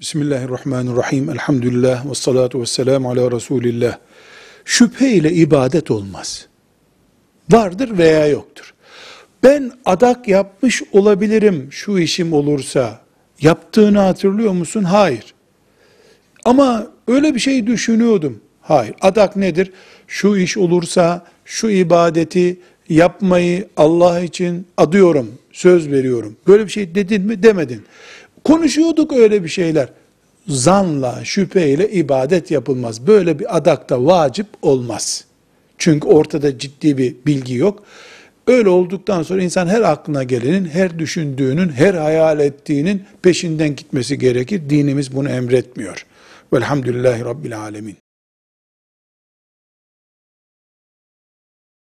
Bismillahirrahmanirrahim. Elhamdülillah ve salatu ve selamu ala Resulillah. Şüphe ile ibadet olmaz. Vardır veya yoktur. Ben adak yapmış olabilirim şu işim olursa. Yaptığını hatırlıyor musun? Hayır. Ama öyle bir şey düşünüyordum. Hayır. Adak nedir? Şu iş olursa şu ibadeti yapmayı Allah için adıyorum, söz veriyorum. Böyle bir şey dedin mi? Demedin. Konuşuyorduk öyle bir şeyler. Zanla, şüpheyle ibadet yapılmaz. Böyle bir adakta vacip olmaz. Çünkü ortada ciddi bir bilgi yok. Öyle olduktan sonra insan her aklına gelenin, her düşündüğünün, her hayal ettiğinin peşinden gitmesi gerekir. Dinimiz bunu emretmiyor. Velhamdülillahi Rabbil Alemin.